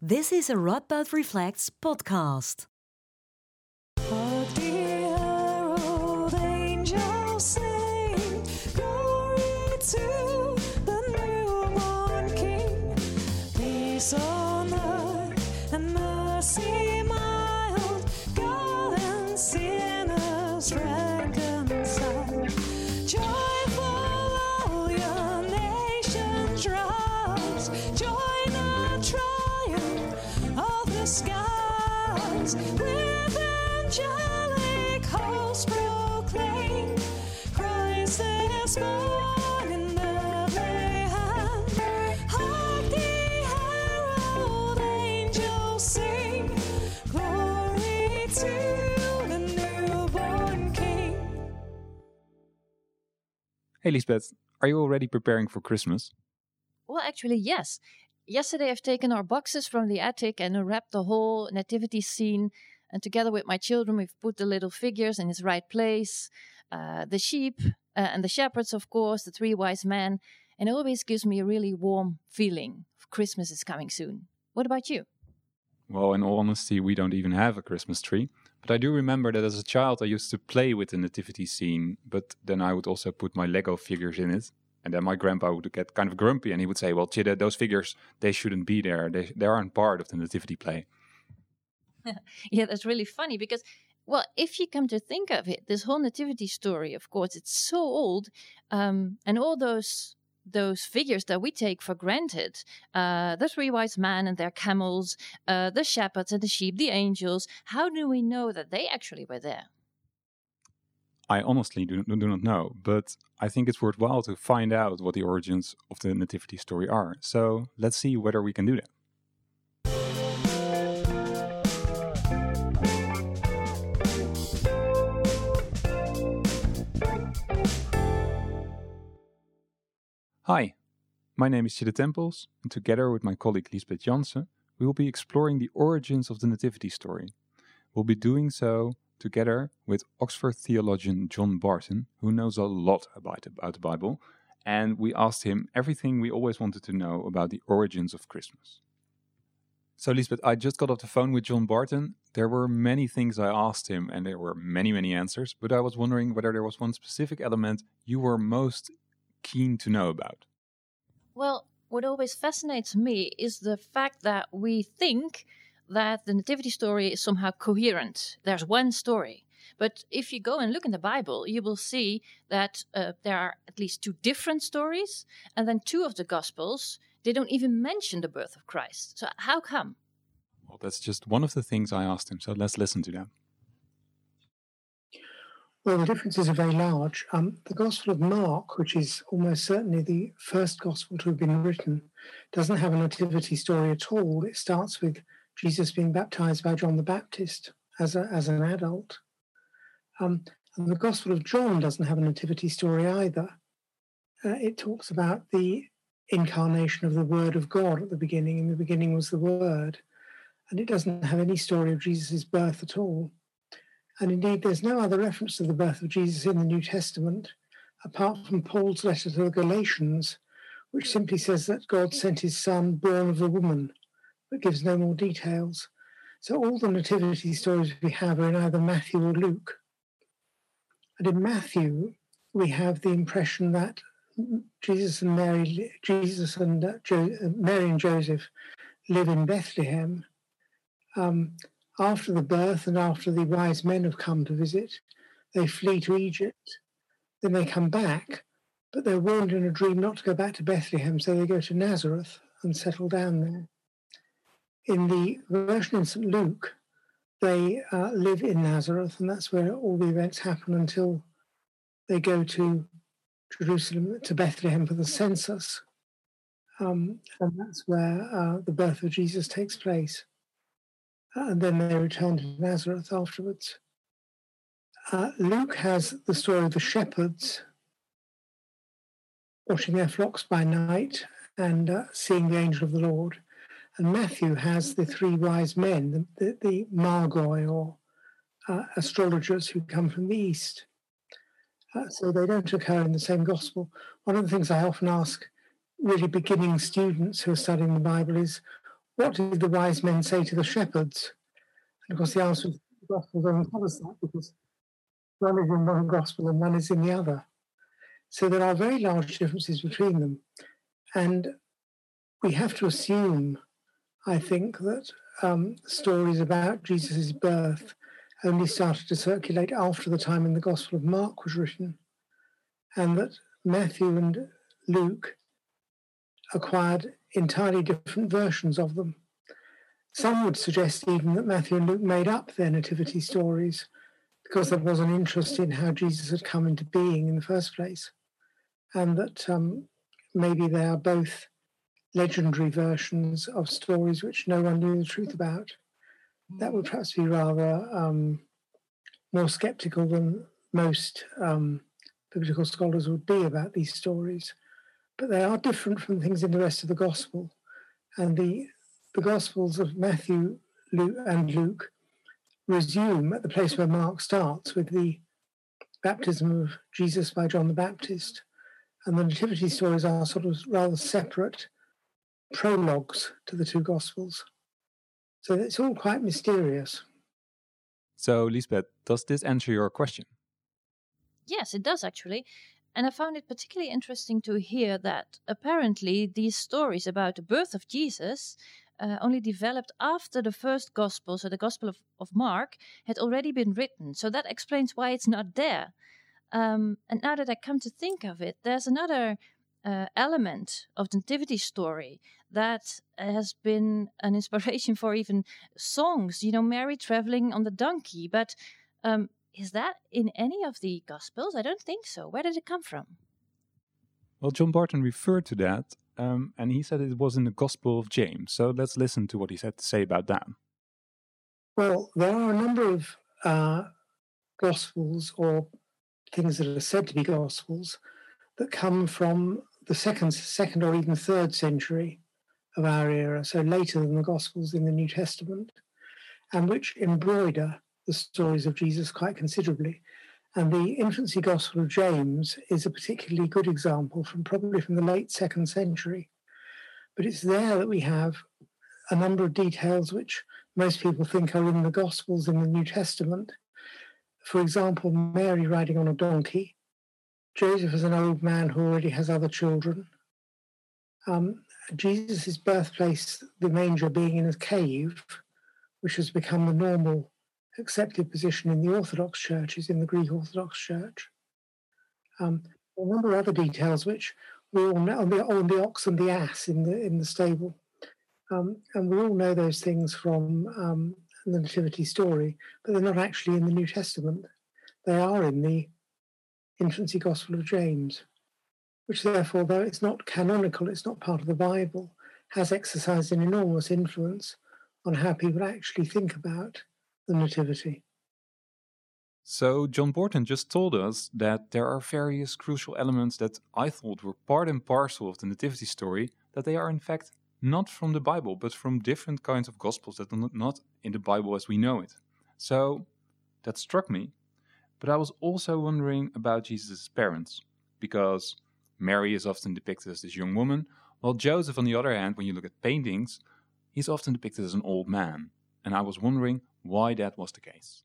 This is a Radboud Reflects podcast. Hey Lisbeth, are you already preparing for Christmas? Well, actually, yes. Yesterday, I've taken our boxes from the attic and wrapped the whole nativity scene. And together with my children, we've put the little figures in its right place uh, the sheep uh, and the shepherds, of course, the three wise men. And it always gives me a really warm feeling. Christmas is coming soon. What about you? Well, in all honesty, we don't even have a Christmas tree. But I do remember that as a child, I used to play with the nativity scene, but then I would also put my Lego figures in it. And then my grandpa would get kind of grumpy and he would say, Well, Chida, those figures, they shouldn't be there. They, they aren't part of the nativity play. yeah, that's really funny because, well, if you come to think of it, this whole nativity story, of course, it's so old, um, and all those those figures that we take for granted, uh, the three wise men and their camels, uh, the shepherds and the sheep, the angels, how do we know that they actually were there? I honestly do, do not know, but I think it's worthwhile to find out what the origins of the nativity story are. So let's see whether we can do that. Hi, my name is Chide Temples, and together with my colleague Lisbeth Janssen, we will be exploring the origins of the Nativity story. We'll be doing so together with Oxford theologian John Barton, who knows a lot about, about the Bible, and we asked him everything we always wanted to know about the origins of Christmas. So, Lisbeth, I just got off the phone with John Barton. There were many things I asked him, and there were many, many answers, but I was wondering whether there was one specific element you were most keen to know about. Well, what always fascinates me is the fact that we think that the nativity story is somehow coherent. There's one story. But if you go and look in the Bible, you will see that uh, there are at least two different stories, and then two of the Gospels, they don't even mention the birth of Christ. So, how come? Well, that's just one of the things I asked him, so let's listen to that. Well, the differences are very large. Um, the Gospel of Mark, which is almost certainly the first Gospel to have been written, doesn't have a nativity story at all. It starts with Jesus being baptized by John the Baptist as, a, as an adult. Um, and the Gospel of John doesn't have a nativity story either. Uh, it talks about the incarnation of the Word of God at the beginning. In the beginning was the Word. And it doesn't have any story of Jesus' birth at all. And indeed, there's no other reference to the birth of Jesus in the New Testament, apart from Paul's letter to the Galatians, which simply says that God sent his son born of a woman, but gives no more details. So all the nativity stories we have are in either Matthew or Luke. And in Matthew, we have the impression that Jesus and Mary, Jesus and uh, jo- Mary and Joseph live in Bethlehem. Um, after the birth and after the wise men have come to visit, they flee to Egypt. Then they come back, but they're warned in a dream not to go back to Bethlehem, so they go to Nazareth and settle down there. In the version in St. Luke, they uh, live in Nazareth, and that's where all the events happen until they go to Jerusalem, to Bethlehem for the census. Um, and that's where uh, the birth of Jesus takes place and then they return to Nazareth afterwards. Uh, Luke has the story of the shepherds watching their flocks by night and uh, seeing the angel of the Lord. And Matthew has the three wise men, the, the, the Magi or uh, astrologers who come from the east. Uh, so they don't occur in the same gospel. One of the things I often ask really beginning students who are studying the Bible is what did the wise men say to the shepherds? And of course, the answer is the gospel doesn't tell us that because one is in one gospel and one is in the other. So there are very large differences between them. And we have to assume, I think, that um, stories about Jesus' birth only started to circulate after the time in the Gospel of Mark was written, and that Matthew and Luke acquired entirely different versions of them. Some would suggest even that Matthew and Luke made up their nativity stories because there was an interest in how Jesus had come into being in the first place, and that um, maybe they are both legendary versions of stories which no one knew the truth about. That would perhaps be rather um, more skeptical than most um, biblical scholars would be about these stories. But they are different from things in the rest of the gospel. And the, the gospels of Matthew Luke, and Luke resume at the place where Mark starts with the baptism of Jesus by John the Baptist. And the nativity stories are sort of rather separate prologues to the two gospels. So it's all quite mysterious. So, Lisbeth, does this answer your question? Yes, it does actually. And I found it particularly interesting to hear that apparently these stories about the birth of Jesus uh, only developed after the first gospel, so the Gospel of, of Mark, had already been written. So that explains why it's not there. Um, and now that I come to think of it, there's another uh, element of the nativity story that has been an inspiration for even songs. You know, Mary traveling on the donkey. But um, is that in any of the Gospels? I don't think so. Where did it come from? Well, John Barton referred to that, um, and he said it was in the Gospel of James. So let's listen to what he had to say about that. Well, there are a number of uh, Gospels or things that are said to be Gospels that come from the second, second or even third century of our era, so later than the Gospels in the New Testament, and which embroider the stories of Jesus quite considerably. And the infancy Gospel of James is a particularly good example from probably from the late second century. But it's there that we have a number of details which most people think are in the Gospels in the New Testament. For example, Mary riding on a donkey, Joseph is an old man who already has other children. Um, Jesus' birthplace, the manger being in a cave, which has become the normal accepted position in the Orthodox churches, in the Greek Orthodox Church. Um, a number of other details which we all know, on the, on the ox and the ass in the in the stable, um, and we all know those things from um, the Nativity story, but they're not actually in the New Testament. They are in the infancy Gospel of James, which therefore, though it's not canonical, it's not part of the Bible, has exercised an enormous influence on how people actually think about the Nativity. So, John Barton just told us that there are various crucial elements that I thought were part and parcel of the Nativity story, that they are in fact not from the Bible, but from different kinds of Gospels that are not in the Bible as we know it. So, that struck me. But I was also wondering about Jesus' parents, because Mary is often depicted as this young woman, while Joseph, on the other hand, when you look at paintings, he's often depicted as an old man. And I was wondering why that was the case.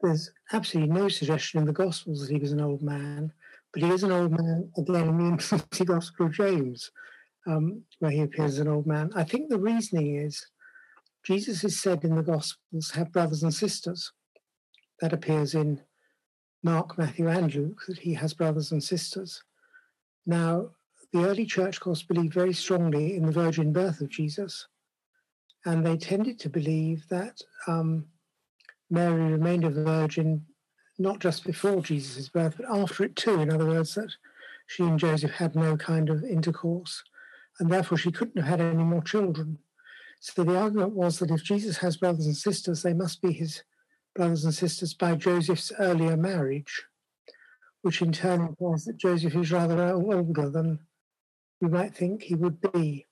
There's absolutely no suggestion in the Gospels that he was an old man, but he is an old man again in the Gospel of James, um, where he appears as an old man. I think the reasoning is Jesus is said in the Gospels have brothers and sisters. That appears in Mark, Matthew, and Luke, that he has brothers and sisters. Now, the early church, of course, believed very strongly in the virgin birth of Jesus and they tended to believe that um, Mary remained a virgin not just before Jesus' birth, but after it too. In other words, that she and Joseph had no kind of intercourse, and therefore she couldn't have had any more children. So the argument was that if Jesus has brothers and sisters, they must be his brothers and sisters by Joseph's earlier marriage, which in turn implies that Joseph is rather older than we might think he would be.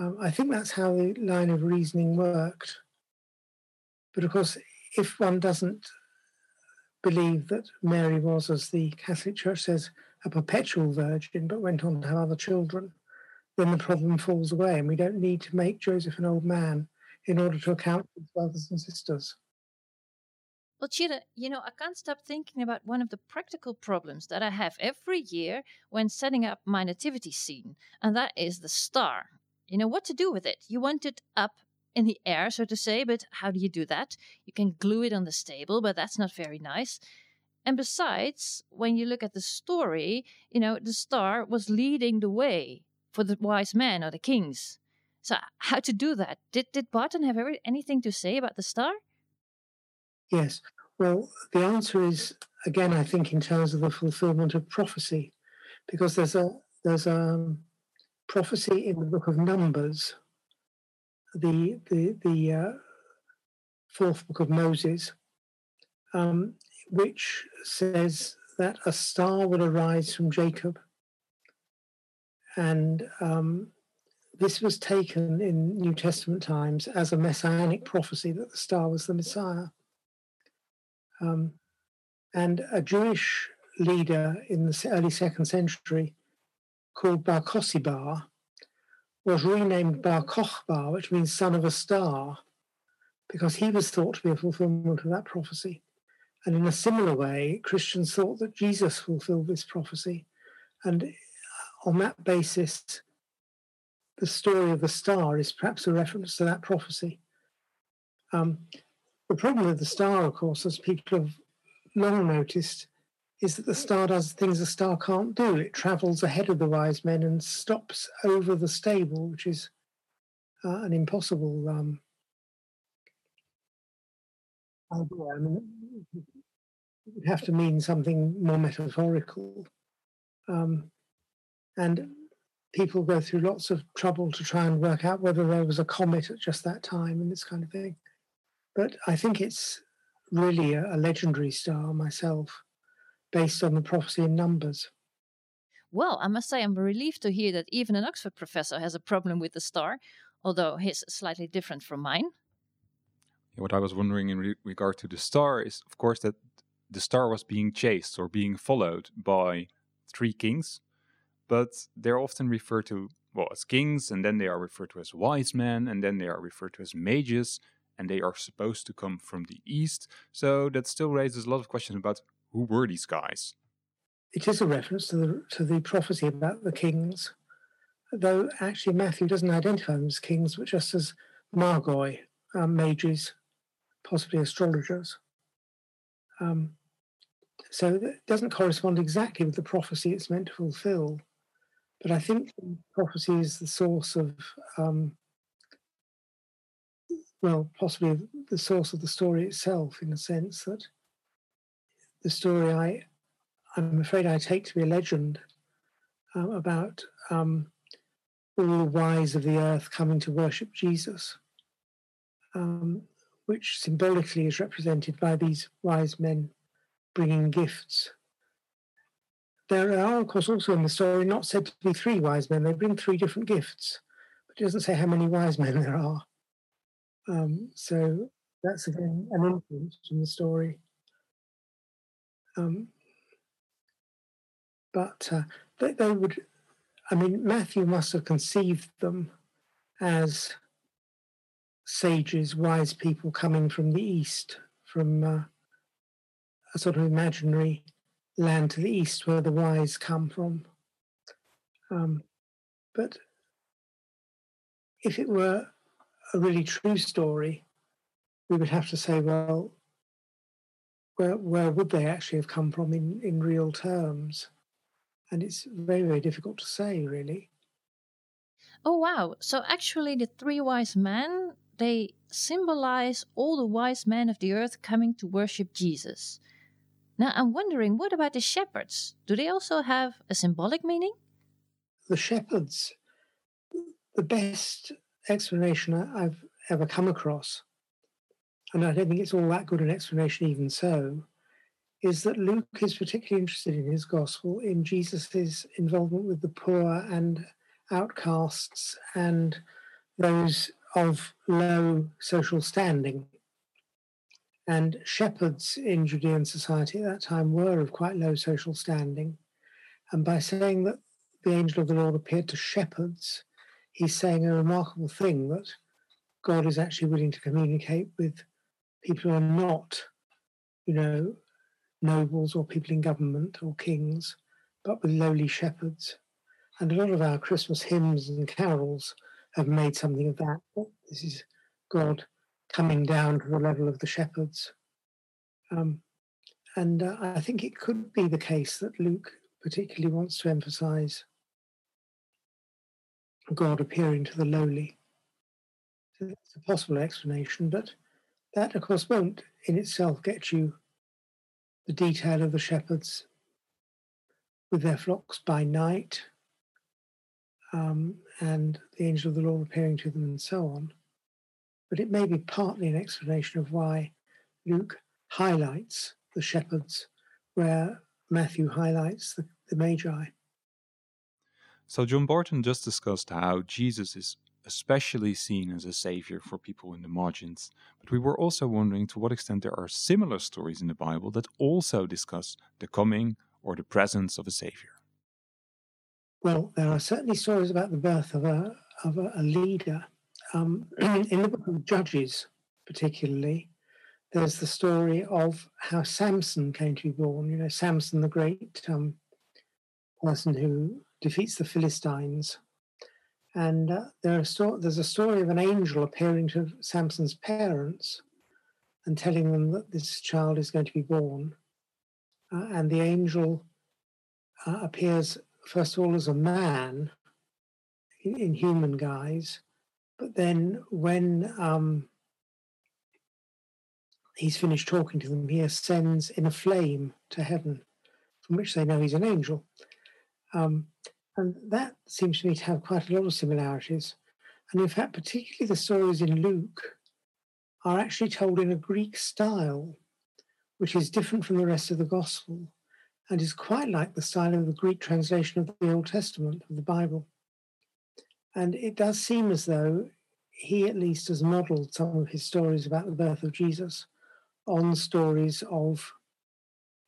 Um, I think that's how the line of reasoning worked. But of course, if one doesn't believe that Mary was, as the Catholic Church says, a perpetual virgin, but went on to have other children, then the problem falls away, and we don't need to make Joseph an old man in order to account for his brothers and sisters. Well, Chida, you know, I can't stop thinking about one of the practical problems that I have every year when setting up my nativity scene, and that is the star. You know, what to do with it? You want it up in the air, so to say, but how do you do that? You can glue it on the stable, but that's not very nice. And besides, when you look at the story, you know, the star was leading the way for the wise men or the kings. So, how to do that? Did, did Barton have ever, anything to say about the star? Yes. Well, the answer is again, I think, in terms of the fulfillment of prophecy, because there's a there's a prophecy in the book of Numbers, the the the uh, fourth book of Moses, um, which says that a star will arise from Jacob, and um, this was taken in New Testament times as a messianic prophecy that the star was the Messiah. Um, and a Jewish leader in the early second century called Bar Kosiba was renamed Bar Kochba, which means son of a star, because he was thought to be a fulfillment of that prophecy. And in a similar way, Christians thought that Jesus fulfilled this prophecy. And on that basis, the story of the star is perhaps a reference to that prophecy. Um, the problem with the star, of course, as people have long noticed, is that the star does things a star can't do. It travels ahead of the wise men and stops over the stable, which is uh, an impossible um, idea. I mean, it would have to mean something more metaphorical. Um, and people go through lots of trouble to try and work out whether there was a comet at just that time and this kind of thing. But I think it's really a, a legendary star myself, based on the prophecy in Numbers. Well, I must say I'm relieved to hear that even an Oxford professor has a problem with the star, although his is slightly different from mine. What I was wondering in re- regard to the star is, of course, that the star was being chased or being followed by three kings, but they're often referred to well as kings, and then they are referred to as wise men, and then they are referred to as mages, and they are supposed to come from the east. So that still raises a lot of questions about who were these guys. It is a reference to the to the prophecy about the kings, though actually Matthew doesn't identify them as kings, but just as magoi, um, mages, possibly astrologers. Um, so it doesn't correspond exactly with the prophecy it's meant to fulfill. But I think prophecy is the source of um, well, possibly the source of the story itself, in the sense that the story I, I'm afraid I take to be a legend uh, about um, all the wise of the earth coming to worship Jesus, um, which symbolically is represented by these wise men bringing gifts. There are, of course, also in the story not said to be three wise men. They bring three different gifts, but it doesn't say how many wise men there are. Um, so that's again an influence from the story. Um, but uh, they, they would, I mean, Matthew must have conceived them as sages, wise people coming from the east, from uh, a sort of imaginary land to the east where the wise come from. Um, but if it were a really true story, we would have to say, well, where where would they actually have come from in, in real terms? And it's very, very difficult to say, really. Oh wow. So actually the three wise men, they symbolize all the wise men of the earth coming to worship Jesus. Now I'm wondering, what about the shepherds? Do they also have a symbolic meaning? The shepherds, the best explanation I've ever come across, and I don't think it's all that good an explanation, even so, is that Luke is particularly interested in his gospel in Jesus' involvement with the poor and outcasts and those of low social standing. And shepherds in Judean society at that time were of quite low social standing. And by saying that the angel of the Lord appeared to shepherds, he's saying a remarkable thing that God is actually willing to communicate with people who are not, you know, nobles or people in government or kings, but with lowly shepherds. And a lot of our Christmas hymns and carols have made something of that. This is God coming down to the level of the shepherds. Um, and uh, I think it could be the case that Luke particularly wants to emphasize God appearing to the lowly. So it's a possible explanation, but that, of course, won't in itself get you the detail of the shepherds with their flocks by night um, and the angel of the Lord appearing to them and so on. But it may be partly an explanation of why Luke highlights the shepherds where Matthew highlights the, the Magi. So, John Barton just discussed how Jesus is especially seen as a savior for people in the margins, but we were also wondering to what extent there are similar stories in the Bible that also discuss the coming or the presence of a savior. Well, there are certainly stories about the birth of a, of a, a leader. Um, in the book of Judges, particularly, there's the story of how Samson came to be born. You know, Samson, the great um, person who defeats the Philistines. And uh, there there's a story of an angel appearing to Samson's parents and telling them that this child is going to be born. Uh, and the angel uh, appears, first of all, as a man in, in human guise. But then when um, he's finished talking to them, he ascends in a flame to heaven, from which they know he's an angel. Um, and that seems to me to have quite a lot of similarities. And in fact, particularly the stories in Luke are actually told in a Greek style, which is different from the rest of the gospel and is quite like the style of the Greek translation of the Old Testament of the Bible. And it does seem as though he at least has modeled some of his stories about the birth of Jesus on stories of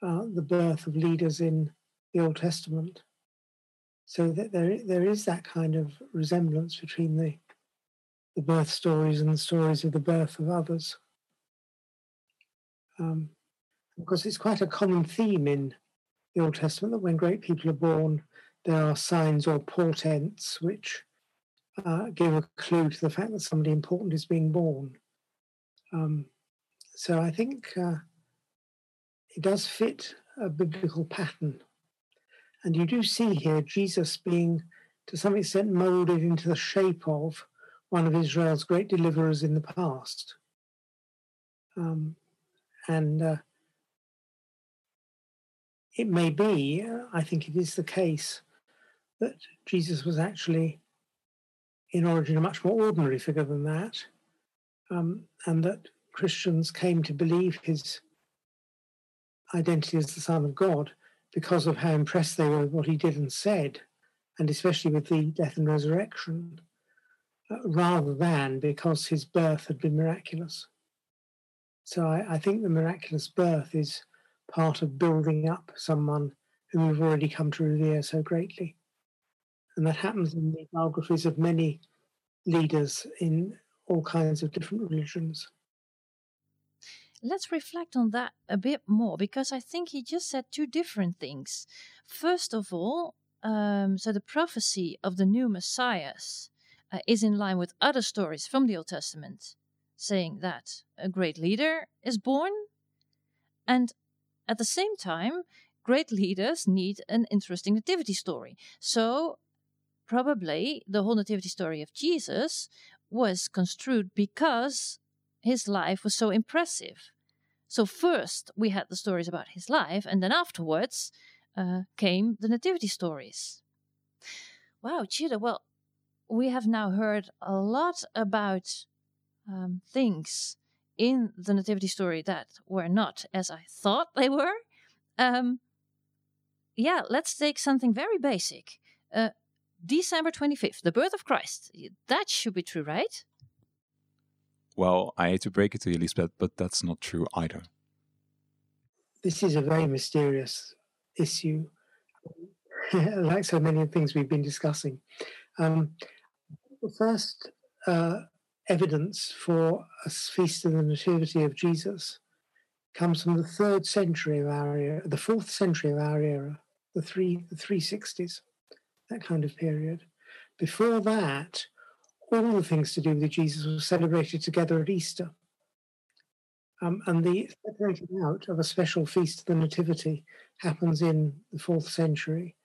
uh, the birth of leaders in the Old Testament. So that there, there is that kind of resemblance between the, the birth stories and the stories of the birth of others. Um, because it's quite a common theme in the Old Testament that when great people are born, there are signs or portents which uh, give a clue to the fact that somebody important is being born. Um, so I think uh, it does fit a biblical pattern. And you do see here Jesus being, to some extent, molded into the shape of one of Israel's great deliverers in the past. Um, and uh, it may be, uh, I think it is the case, that Jesus was actually, in origin, a much more ordinary figure than that, um, and that Christians came to believe his identity as the Son of God because of how impressed they were with what he did and said, and especially with the death and resurrection, uh, rather than because his birth had been miraculous. So I, I, think the miraculous birth is part of building up someone whom we've already come to revere so greatly. And that happens in the biographies of many leaders in all kinds of different religions let's reflect on that a bit more because I think he just said two different things. First of all, um, so the prophecy of the new messiahs uh, is in line with other stories from the Old Testament, saying that a great leader is born, and at the same time, great leaders need an interesting nativity story. So, probably the whole nativity story of Jesus was construed because his life was so impressive. So, first we had the stories about his life, and then afterwards uh, came the nativity stories. Wow, Chida, well, we have now heard a lot about um, things in the nativity story that were not as I thought they were. Um, yeah, let's take something very basic. Uh, December 25th, the birth of Christ. That should be true, right? Well, I hate to break it to you, Lisbeth, but that's not true either. This is a very mysterious issue, like so many things we've been discussing. Um, the first uh, evidence for a feast of the Nativity of Jesus comes from the third century of our era, the fourth century of our era, the three the three sixties, that kind of period. Before that, all the things to do with Jesus were celebrated together at Easter. Um, and the separating out of a special feast of the Nativity happens in the fourth century.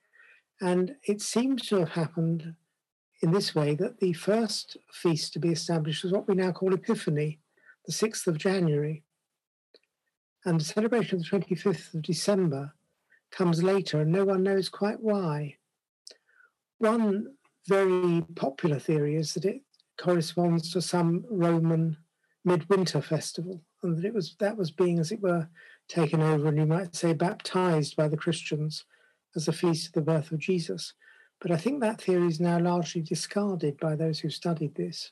And it seems to have happened in this way that the first feast to be established was what we now call Epiphany, the 6th of January. And the celebration of the 25th of December comes later, and no one knows quite why. One very popular theory is that it corresponds to some Roman midwinter festival, and that it was that was being, as it were, taken over, and you might say, baptized by the Christians as a feast of the birth of Jesus. But I think that theory is now largely discarded by those who studied this.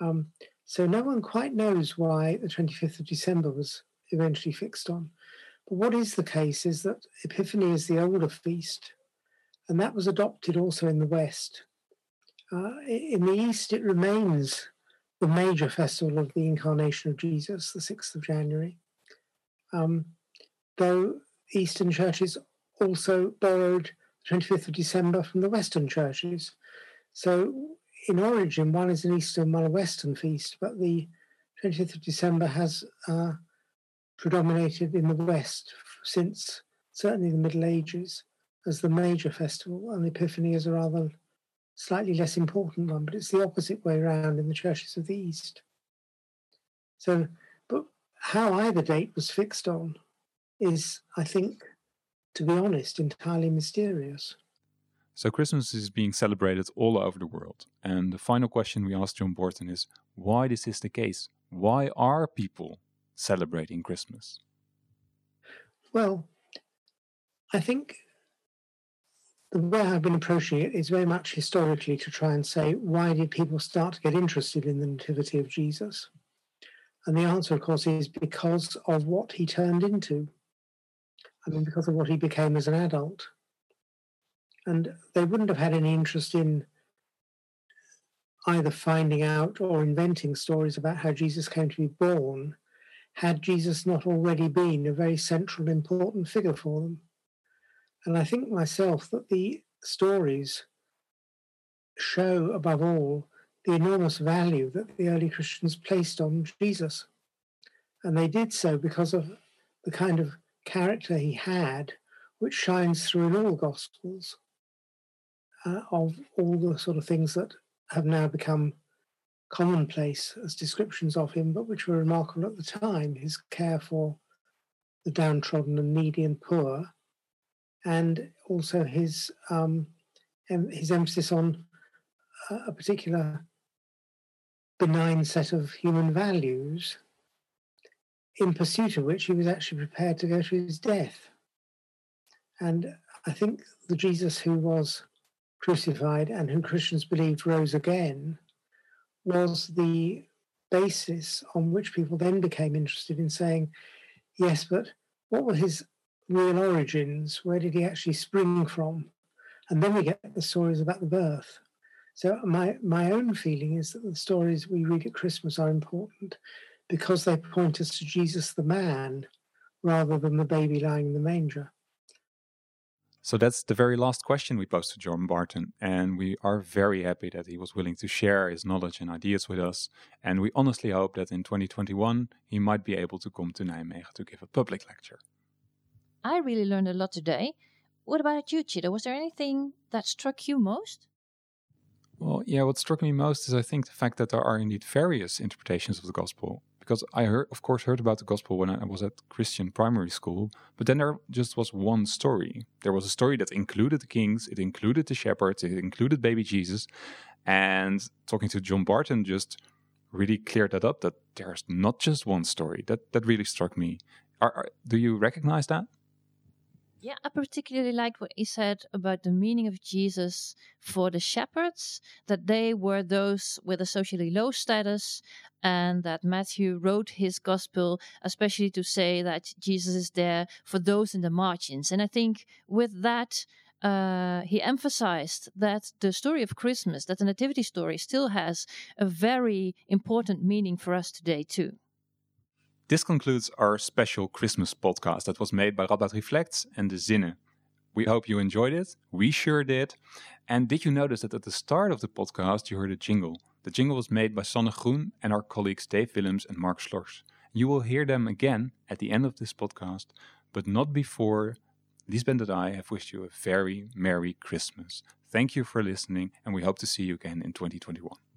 Um, so no one quite knows why the 25th of December was eventually fixed on. But what is the case is that Epiphany is the older feast, and that was adopted also in the West. Uh, in the East, it remains the major festival of the incarnation of Jesus, the 6th of January. Um, though Eastern churches also borrowed the 25th of December from the Western churches. So, in origin, one is an Eastern, one a Western feast, but the 25th of December has uh, predominated in the West since certainly the Middle Ages as the major festival, and Epiphany is a rather slightly less important one, but it's the opposite way around in the churches of the East. So, but how either date was fixed on is, I think, to be honest, entirely mysterious. So Christmas is being celebrated all over the world. And the final question we asked John Barton is why this is the case? Why are people celebrating Christmas? Well, I think the way I've been approaching it is very much historically to try and say, why did people start to get interested in the Nativity of Jesus? And the answer, of course, is because of what he turned into. I mean, because of what he became as an adult. And they wouldn't have had any interest in either finding out or inventing stories about how Jesus came to be born had Jesus not already been a very central, important figure for them. And I think myself that the stories show, above all, the enormous value that the early Christians placed on Jesus. And they did so because of the kind of character he had, which shines through in all Gospels, uh, of all the sort of things that have now become commonplace as descriptions of him, but which were remarkable at the time his care for the downtrodden and needy and poor, and also his, um, his emphasis on a particular benign set of human values in pursuit of which he was actually prepared to go to his death. And I think the Jesus who was crucified and who Christians believed rose again was the basis on which people then became interested in saying, yes, but what were his real origins? Where did he actually spring from? And then we get the stories about the birth. So my my own feeling is that the stories we read at Christmas are important because they point us to Jesus the man rather than the baby lying in the manger. So that's the very last question we posed to John Barton, and we are very happy that he was willing to share his knowledge and ideas with us. And we honestly hope that in 2021 he might be able to come to Nijmegen to give a public lecture. I really learned a lot today. What about you, Chida? Was there anything that struck you most? Well, yeah, what struck me most is I think the fact that there are indeed various interpretations of the gospel because I heard, of course, heard about the gospel when I was at Christian primary school, but then there just was one story. There was a story that included the kings, it included the shepherds, it included baby Jesus, and talking to John Barton just really cleared that up. That there's not just one story. That that really struck me. Are, are, do you recognize that? Yeah, I particularly liked what he said about the meaning of Jesus for the shepherds, that they were those with a socially low status, and that Matthew wrote his gospel especially to say that Jesus is there for those in the margins. And I think with that, uh, he emphasized that the story of Christmas, that the Nativity story, still has a very important meaning for us today, too. This concludes our special Christmas podcast that was made by Radboud Reflects and the Zinnen. We hope you enjoyed it. We sure did. And did you notice that at the start of the podcast you heard a jingle? The jingle was made by Sanne Groen and our colleagues Dave Willems and Marc Slors. You will hear them again at the end of this podcast, but not before Lisbeth and I have wished you a very Merry Christmas. Thank you for listening, and we hope to see you again in 2021.